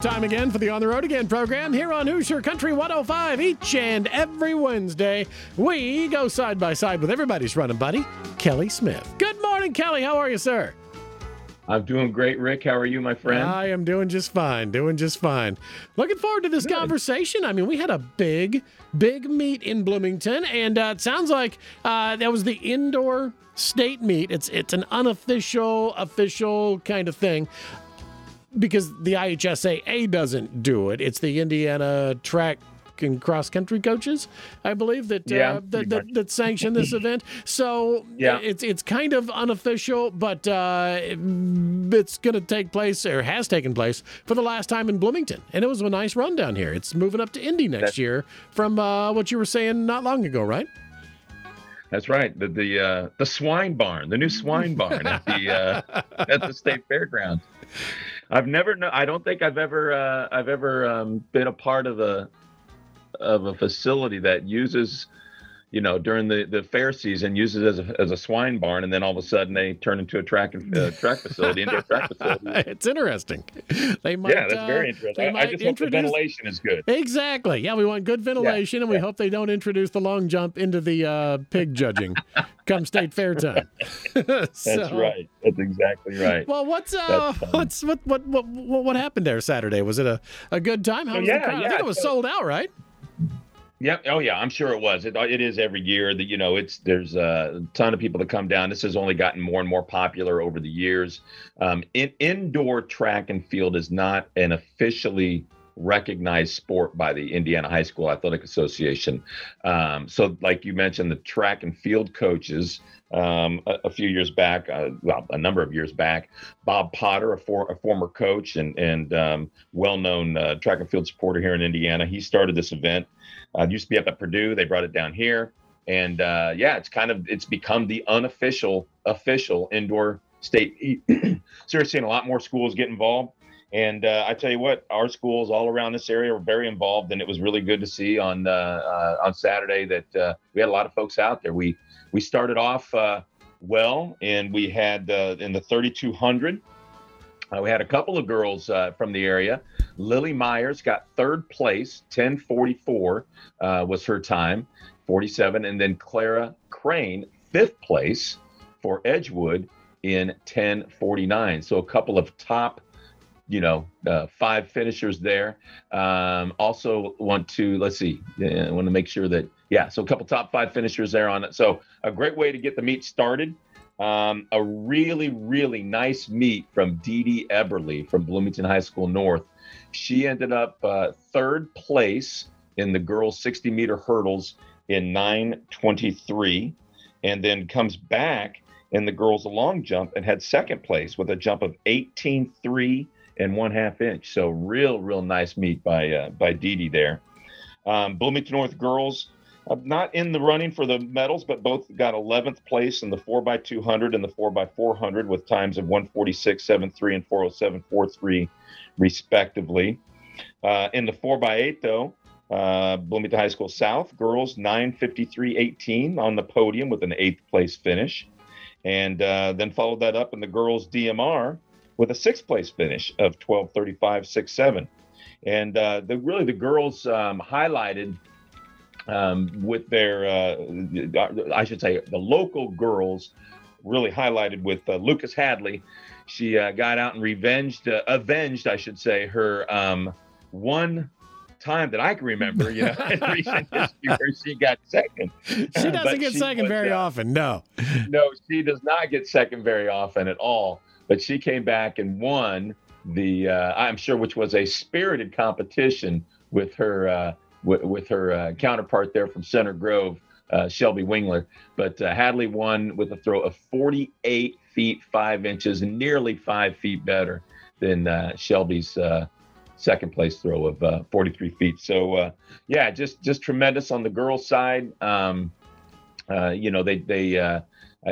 Time again for the On the Road Again program here on Hoosier Country 105 each and every Wednesday. We go side by side with everybody's running buddy, Kelly Smith. Good morning, Kelly. How are you, sir? I'm doing great, Rick. How are you, my friend? I am doing just fine. Doing just fine. Looking forward to this Good. conversation. I mean, we had a big, big meet in Bloomington, and uh, it sounds like uh, that was the indoor state meet. It's it's an unofficial, official kind of thing because the IHSAA doesn't do it. It's the Indiana track and cross country coaches, I believe that yeah, uh, that, that, that, sanction this event. So yeah. it's it's kind of unofficial, but uh, it's going to take place or has taken place for the last time in Bloomington, and it was a nice run down here. It's moving up to Indy next That's, year from uh, what you were saying not long ago, right? That's right. The the uh, the swine barn, the new swine barn at the uh, at the state fairgrounds. I've never. I don't think I've ever uh, I've ever um, been a part of a of a facility that uses you know, during the, the fair season, uses as a, as a swine barn, and then all of a sudden they turn into a track and uh, track facility, into a track facility. it's interesting. They might, yeah, that's uh, very interesting. I, I just introduce... hope the ventilation is good. Exactly. Yeah, we want good ventilation, yeah, and we yeah. hope they don't introduce the long jump into the uh, pig judging come state fair time. so, that's right. That's exactly right. Well, what's uh, what's what, what what what happened there Saturday? Was it a, a good time? How oh, was yeah, the crowd? I think it was so, sold out, right? Yeah. Oh, yeah. I'm sure it was. It, it is every year that you know it's there's a ton of people that come down. This has only gotten more and more popular over the years. Um, in, indoor track and field is not an officially recognized sport by the Indiana High School Athletic Association. Um, so, like you mentioned, the track and field coaches um, a, a, few years back, uh, well, a number of years back, Bob Potter, a, for, a former coach and, and um, well-known uh, track and field supporter here in Indiana, he started this event. Uh, used to be up at Purdue. They brought it down here, and uh, yeah, it's kind of it's become the unofficial official indoor state. so you're seeing a lot more schools get involved. And uh, I tell you what, our schools all around this area were very involved, and it was really good to see on uh, uh, on Saturday that uh, we had a lot of folks out there. We we started off uh, well, and we had uh, in the 3200. we had a couple of girls from the area. Lily Myers got third place, 1044 was her time, 47, and then Clara Crane fifth place for Edgewood in 1049. So a couple of top you know, uh, five finishers there. Um, also want to let's see, I want to make sure that yeah, so a couple top five finishers there on it. So a great way to get the meet started. Um, a really really nice meet from Dee Dee Eberly from Bloomington High School North. She ended up uh, third place in the girls 60 meter hurdles in 923, and then comes back in the girls long jump and had second place with a jump of 18.3 and one half inch. So real, real nice meet by uh, by Dee there. Um, Bloomington North girls, uh, not in the running for the medals, but both got 11th place in the 4x200 and the 4x400 with times of 146.73 and 407.43, respectively. Uh, in the 4x8, though, uh, Bloomington High School South girls 953.18 on the podium with an eighth place finish. And uh, then followed that up in the girls DMR with a sixth place finish of 12:35.67. And uh, the really the girls um, highlighted um, with their, uh, I should say, the local girls really highlighted with uh, Lucas Hadley. She uh, got out and revenged, uh, avenged, I should say, her um, one time that I can remember, you know, in recent history where she got second. She doesn't get she second was, very uh, often. No. No, she does not get second very often at all. But she came back and won the, uh, I'm sure, which was a spirited competition with her uh, w- with her uh, counterpart there from Center Grove, uh, Shelby Wingler. But uh, Hadley won with a throw of 48 feet 5 inches, nearly five feet better than uh, Shelby's second place throw of 43 feet. So yeah, just just tremendous on the girls' side. Um, you know, they they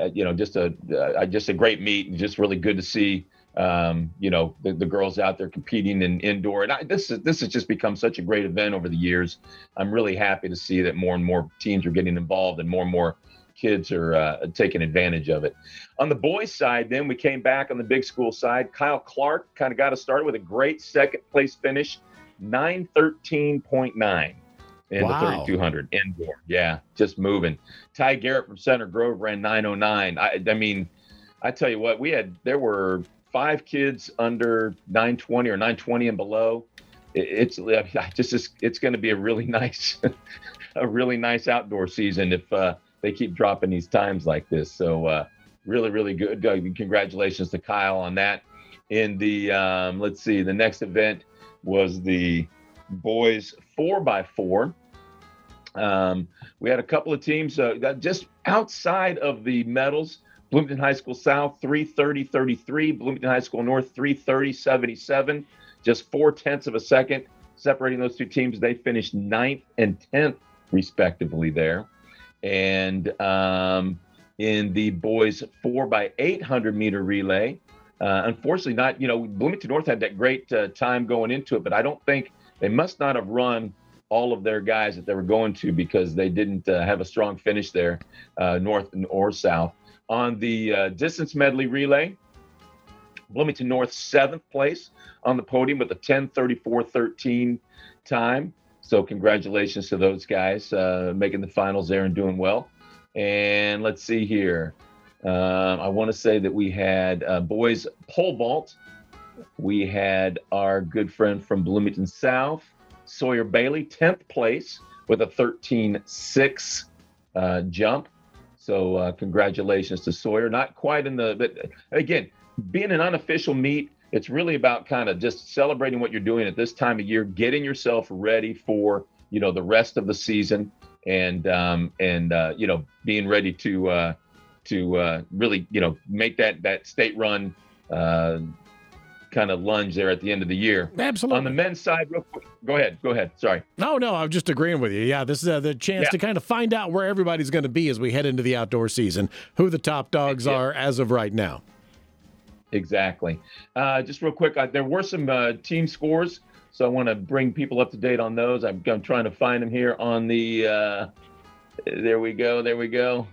uh, you know, just a uh, just a great meet and just really good to see. Um, you know, the, the, girls out there competing in indoor, and I, this is this has just become such a great event over the years. I'm really happy to see that more and more teams are getting involved and more and more kids are uh, taking advantage of it. On the boys' side, then we came back on the big school side. Kyle Clark kind of got us started with a great second place finish, 913.9 in wow. the 3200 indoor. Yeah, just moving. Ty Garrett from Center Grove ran 909. I, I mean, I tell you what, we had there were five kids under 920 or 920 and below. It, it's just it's going to be a really nice, a really nice outdoor season if uh, they keep dropping these times like this. So uh, really, really good. Congratulations to Kyle on that. In the um, let's see, the next event was the boys four by four. Um, we had a couple of teams uh, just outside of the medals. Bloomington High School South 330 33, Bloomington High School North 330 77, just four tenths of a second separating those two teams. They finished ninth and 10th, respectively, there. And um, in the boys 4 by 800 meter relay, uh, unfortunately, not, you know, Bloomington North had that great uh, time going into it, but I don't think they must not have run all of their guys that they were going to because they didn't uh, have a strong finish there, uh, north or south. On the uh, distance medley relay, Bloomington North seventh place on the podium with a 10:34:13 time. So congratulations to those guys uh, making the finals there and doing well. And let's see here. Um, I want to say that we had uh, boys pole vault. We had our good friend from Bloomington South, Sawyer Bailey, 10th place with a 13.6 uh, jump. So uh, congratulations to Sawyer. Not quite in the, but again, being an unofficial meet, it's really about kind of just celebrating what you're doing at this time of year, getting yourself ready for you know the rest of the season, and um, and uh, you know being ready to uh, to uh, really you know make that that state run uh, kind of lunge there at the end of the year. Absolutely. On the men's side, real quick, go ahead. Go ahead. Sorry. No, no, I'm just agreeing with you. Yeah, this is uh, the chance yeah. to kind of find out where everybody's going to be as we head into the outdoor season, who the top dogs yeah. are as of right now. Exactly. Uh, just real quick, uh, there were some uh, team scores, so I want to bring people up to date on those. I'm, I'm trying to find them here on the. Uh, there we go. There we go.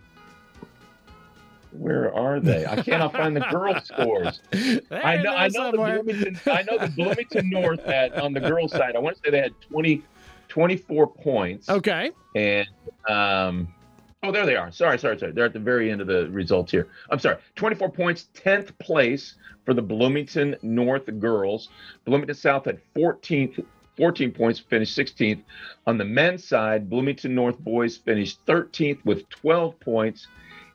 Where are they? I cannot find the girls' scores. I know, I know the Bloomington, I know the Bloomington North had on the girls' side. I want to say they had 20, 24 points. Okay. And um, oh, there they are. Sorry, sorry, sorry. They're at the very end of the results here. I'm sorry. 24 points, 10th place for the Bloomington North girls. Bloomington South had 14th 14 points, finished 16th. On the men's side, Bloomington North boys finished 13th with 12 points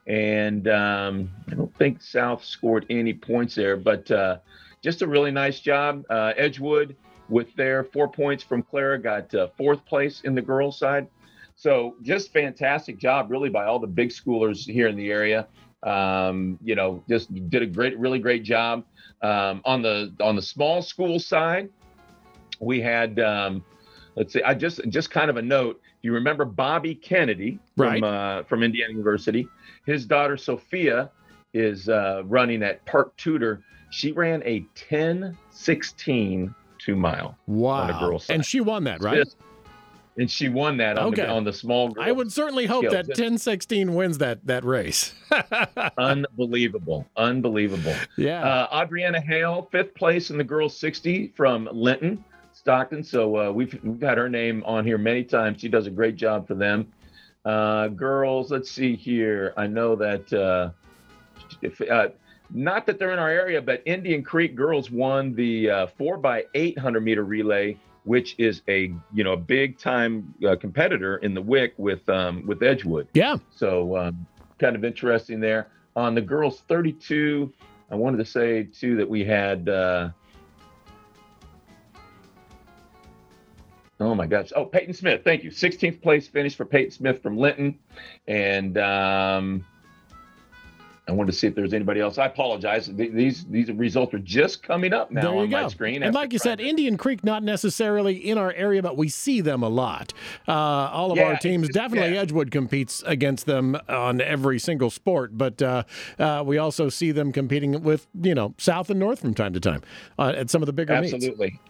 and um, I don't think South scored any points there, but uh, just a really nice job. Uh, Edgewood, with their four points from Clara, got uh, fourth place in the girls' side. So just fantastic job, really, by all the big schoolers here in the area. Um, you know, just did a great, really great job. Um, on the on the small school side, we had um, let's see, I just just kind of a note. Do you remember Bobby Kennedy from right. uh, from Indiana University? His daughter Sophia is uh, running at Park Tudor. She ran a 10 16 two mile wow. on the girls' side. And she won that, right? and she won that on, okay. the, on the small I would certainly hope that 10 16 wins that, that race. Unbelievable. Unbelievable. Yeah. Uh, Adriana Hale, fifth place in the girls 60 from Linton. Stockton. So uh, we've, we've had her name on here many times. She does a great job for them. Uh, girls, let's see here. I know that uh, if, uh, not that they're in our area, but Indian Creek girls won the uh, four by eight hundred meter relay, which is a you know a big time uh, competitor in the WIC with um, with Edgewood. Yeah. So um, kind of interesting there. On the girls thirty two, I wanted to say too that we had. Oh my gosh. Oh, Peyton Smith. Thank you. 16th place finish for Peyton Smith from Linton. And um, I wanted to see if there's anybody else. I apologize. These these results are just coming up now on go. my screen. And like you said, Indian Creek not necessarily in our area, but we see them a lot. Uh, all of yeah, our teams, definitely yeah. Edgewood competes against them on every single sport, but uh, uh, we also see them competing with you know South and North from time to time uh, at some of the bigger Absolutely. meets. Absolutely.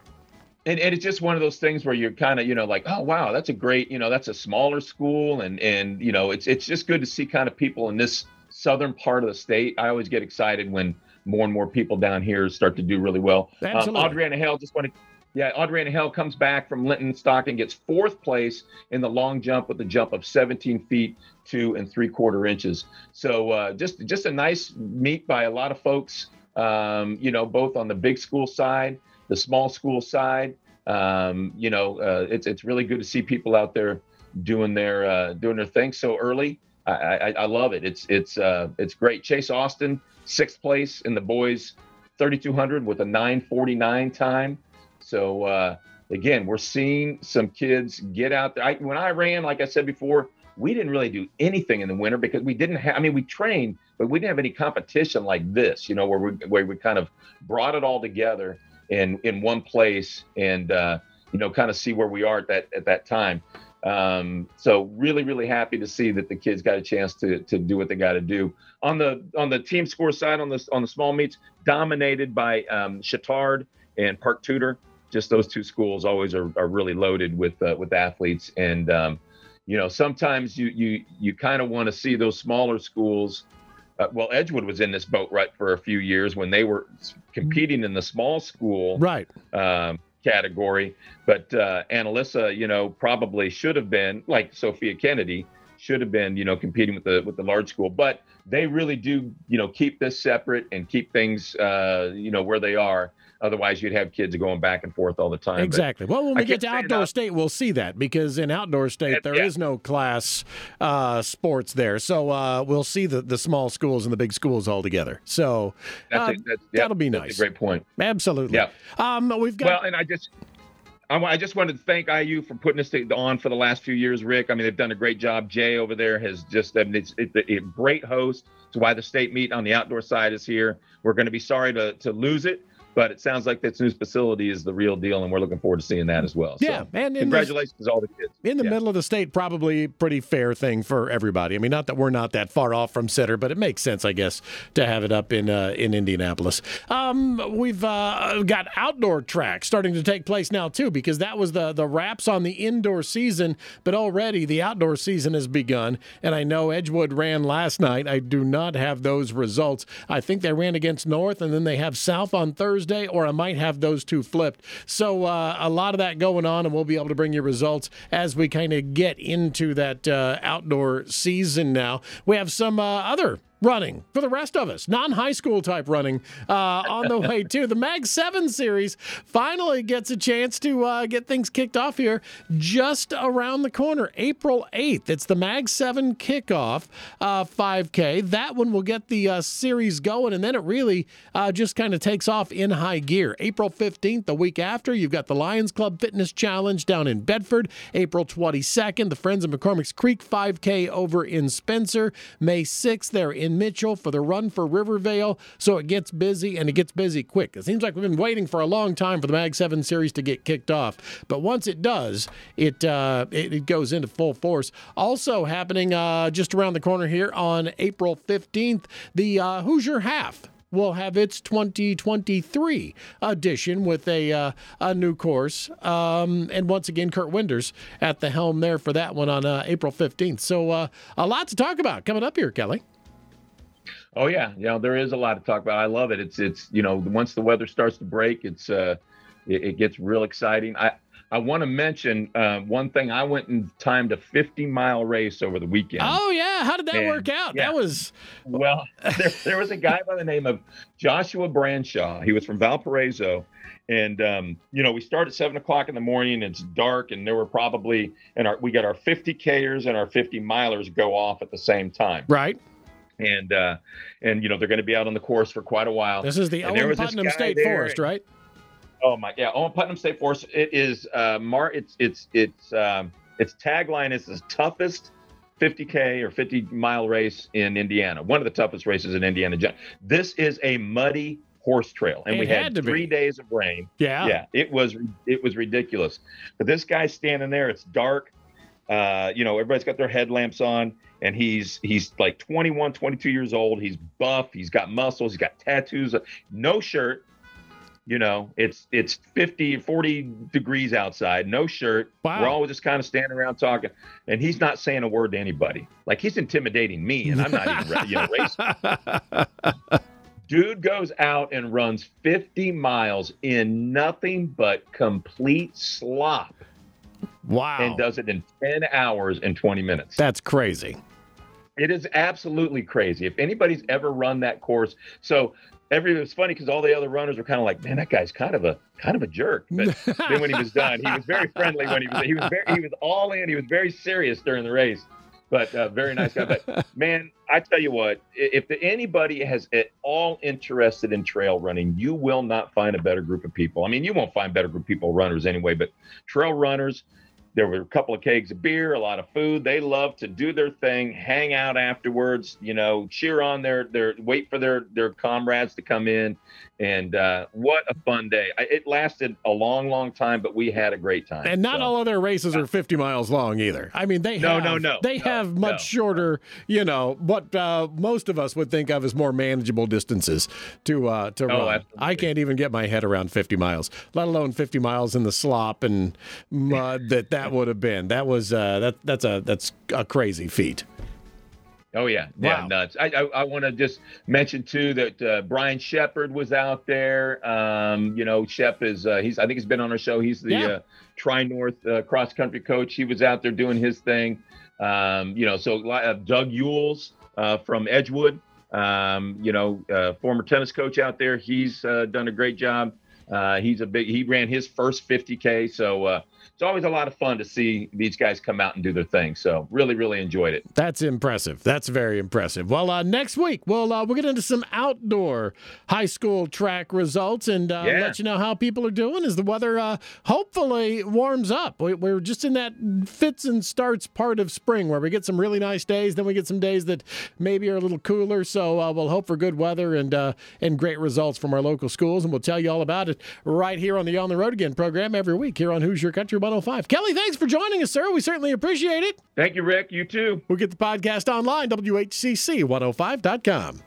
And, and it's just one of those things where you're kind of you know like oh wow that's a great you know that's a smaller school. And and you know it's it's just good to see kind of people in this southern part of the state. I always get excited when more and more people down here start to do really well. Um, Absolutely. um, adriana hale just want to yeah adriana hale comes back from linton stockton gets fourth place in the long jump with a jump of 17 feet two and three quarter inches. So uh, just just a nice meet by a lot of folks um, you know both on the big school side the small school side. Um, you know, uh, it's it's really good to see people out there doing their uh, doing their thing so early. I, I, I love it. It's it's uh, it's great. Chase Austin, sixth place in the boys 3200 with a 949 time. So uh, again, we're seeing some kids get out there. I, when I ran, like I said before, we didn't really do anything in the winter because we didn't have. I mean, we trained, but we didn't have any competition like this. You know, where we where we kind of brought it all together in in one place and uh, you know kind of see where we are at that at that time. Um, so really, really happy to see that the kids got a chance to to do what they got to do on the on the team score side on the on the small meets, dominated by um, Chatard and Park Tudor. Just those two schools always are, are really loaded with uh, with athletes, and um, you know sometimes you you you kind of want to see those smaller schools uh, well, Edgewood was in this boat right for a few years when they were competing in the small school right um, category. But uh, Annalisa, you know, probably should have been like Sophia Kennedy should have been, you know, competing with the with the large school. But they really do, you know, keep this separate and keep things, uh, you know, where they are. Otherwise, you'd have kids going back and forth all the time. Exactly. But well, when we get to outdoor state, we'll see that because in outdoor state there yeah. is no class uh, sports there, so uh, we'll see the, the small schools and the big schools all together. So uh, that's, that'll be nice. great point. Absolutely. Yeah. Um, we've got. Well, and I just. I just wanted to thank IU for putting this on for the last few years, Rick. I mean, they've done a great job. Jay over there has just, I mean, it's, it's a great host. It's why the state meet on the outdoor side is here. We're going to be sorry to, to lose it but it sounds like this new facility is the real deal, and we're looking forward to seeing that as well. Yeah, so, and congratulations the, to all the kids. In the yeah. middle of the state, probably pretty fair thing for everybody. I mean, not that we're not that far off from Center, but it makes sense, I guess, to have it up in uh, in Indianapolis. Um, we've uh, got outdoor track starting to take place now too, because that was the the wraps on the indoor season, but already the outdoor season has begun. And I know Edgewood ran last night. I do not have those results. I think they ran against North, and then they have South on Thursday, or I might have have those two flipped. So uh, a lot of that going on, and we'll be able to bring you results as we kind of get into that uh, outdoor season now. We have some uh, other running for the rest of us, non high school type running uh, on the way too. The Mag 7 series finally gets a chance to uh, get things kicked off here just around the corner, April 8th. It's the Mag 7 kickoff uh, 5K. That one will get the uh, series going, and then it really uh, just kind of takes off in high gear. April 15th, the week after, you've got the Lions Club Fitness Challenge down in Bedford. April 22nd, the Friends of McCormick's Creek 5K over in Spencer. May 6th, they're in Mitchell for the run for Rivervale. So it gets busy and it gets busy quick. It seems like we've been waiting for a long time for the Mag 7 series to get kicked off. But once it does, it, uh, it, it, goes into full force. Also happening uh, just around the corner here on April 15th, the uh, Hoosier Half will have its 2023 edition with a uh, a new course. Um, and once again, Kurt Winders at the helm there for that one on uh, April 15th. So uh, a lot to talk about coming up here, Kelly. Oh yeah, you know there is a lot to talk about. I love it. It's it's you know once the weather starts to break, it's uh it, it gets real exciting. I I want to mention uh, one thing. I went and timed a 50 mile race over the weekend. Oh yeah, how did that and, work out? Yeah. That was well. There, there, was a guy by the name of Joshua Branshaw. He was from Valparaiso, and um, you know we start at seven o'clock in the morning. It's dark, and there were probably and our we got our 50 kers and our 50 milers go off at the same time. Right and uh, and you know they're going to be out on the course for quite a while. This is the and Owen Putnam State there. Forest, right? Oh my, yeah, Owen Putnam State Forest. It is uh, Mar. It's it's it's um, its tagline is the toughest 50k or 50 mile race in Indiana. One of the toughest races in Indiana. This is a muddy horse trail, and it we had, had three be. days of rain. Yeah, yeah, it was it was ridiculous. But this guy's standing there. It's dark. Uh, you know, everybody's got their headlamps on and he's he's like 21 22 years old he's buff he's got muscles he's got tattoos no shirt You know, it's it's 50, 40 degrees outside, no shirt. Wow. We're all just kind of standing around talking, and he's not saying a word to anybody. Like he's intimidating me, and I'm not even you know racing. Dude goes out and runs 50 miles in nothing but complete slop wow. and does it in 10 hours and 20 minutes. That's crazy. It is absolutely crazy. If anybody's ever run that course, so every it's funny because all the other runners were kind of like, man, that guy's kind of a kind of a jerk. But then when he was done, he was very friendly. When he was he was very he was all in. He was very serious during the race. But uh, very nice guy. But man, I tell you what, if anybody has at all interested in trail running, you will not find a better group of people. I mean, you won't find better group of people runners anyway. But trail runners, there were a couple of kegs of beer, a lot of food. They love to do their thing, hang out afterwards, you know, cheer on their their wait for their their comrades to come in. And uh, what a fun day! I, it lasted a long, long time, but we had a great time. And not so. all of their races are 50 miles long either. I mean, they No, have, no, no, they no, have much no. shorter, you know, what uh, most of us would think of as more manageable distances to uh, to Oh, run. absolutely. I can't even get my head around 50 miles, let alone 50 miles in the slop and mud that that would have been. That was uh, that that's a that's a crazy feat. Oh yeah, yeah, Wow. nuts. I I, I want to just mention too that uh, Brian Shepard was out there. Um, you know, Shep is uh, he's I think he's been on our show. He's the Yeah. uh, Tri North uh, cross country coach. He was out there doing his thing. Um, you know, so uh, Doug Yules uh, from Edgewood. Um, you know, uh, former tennis coach out there. He's uh, done a great job. Uh, he's a big. He ran his first 50k. So uh, it's always a lot of fun to see these guys come out and do their thing. So really, really enjoyed it. That's impressive. That's very impressive. Well, uh, next week we'll uh, we'll get into some outdoor high school track results and uh, Yeah. let you know how people are doing as the weather uh, hopefully warms up. We, we're just in that fits and starts part of spring where we get some really nice days, then we get some days that maybe are a little cooler. So uh, we'll hope for good weather and uh, and great results from our local schools, and we'll tell you all about it right here on the On the Road Again program every week here on Hoosier Country 105. Kelly, thanks for joining us, sir. We certainly appreciate it. Thank you, Rick. You too. We'll get the podcast online, WHCC105.com.